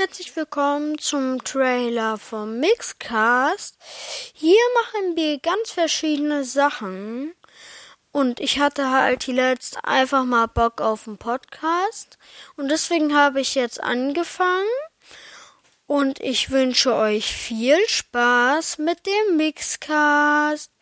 Herzlich willkommen zum Trailer vom Mixcast. Hier machen wir ganz verschiedene Sachen. Und ich hatte halt die letzte einfach mal Bock auf einen Podcast. Und deswegen habe ich jetzt angefangen. Und ich wünsche euch viel Spaß mit dem Mixcast.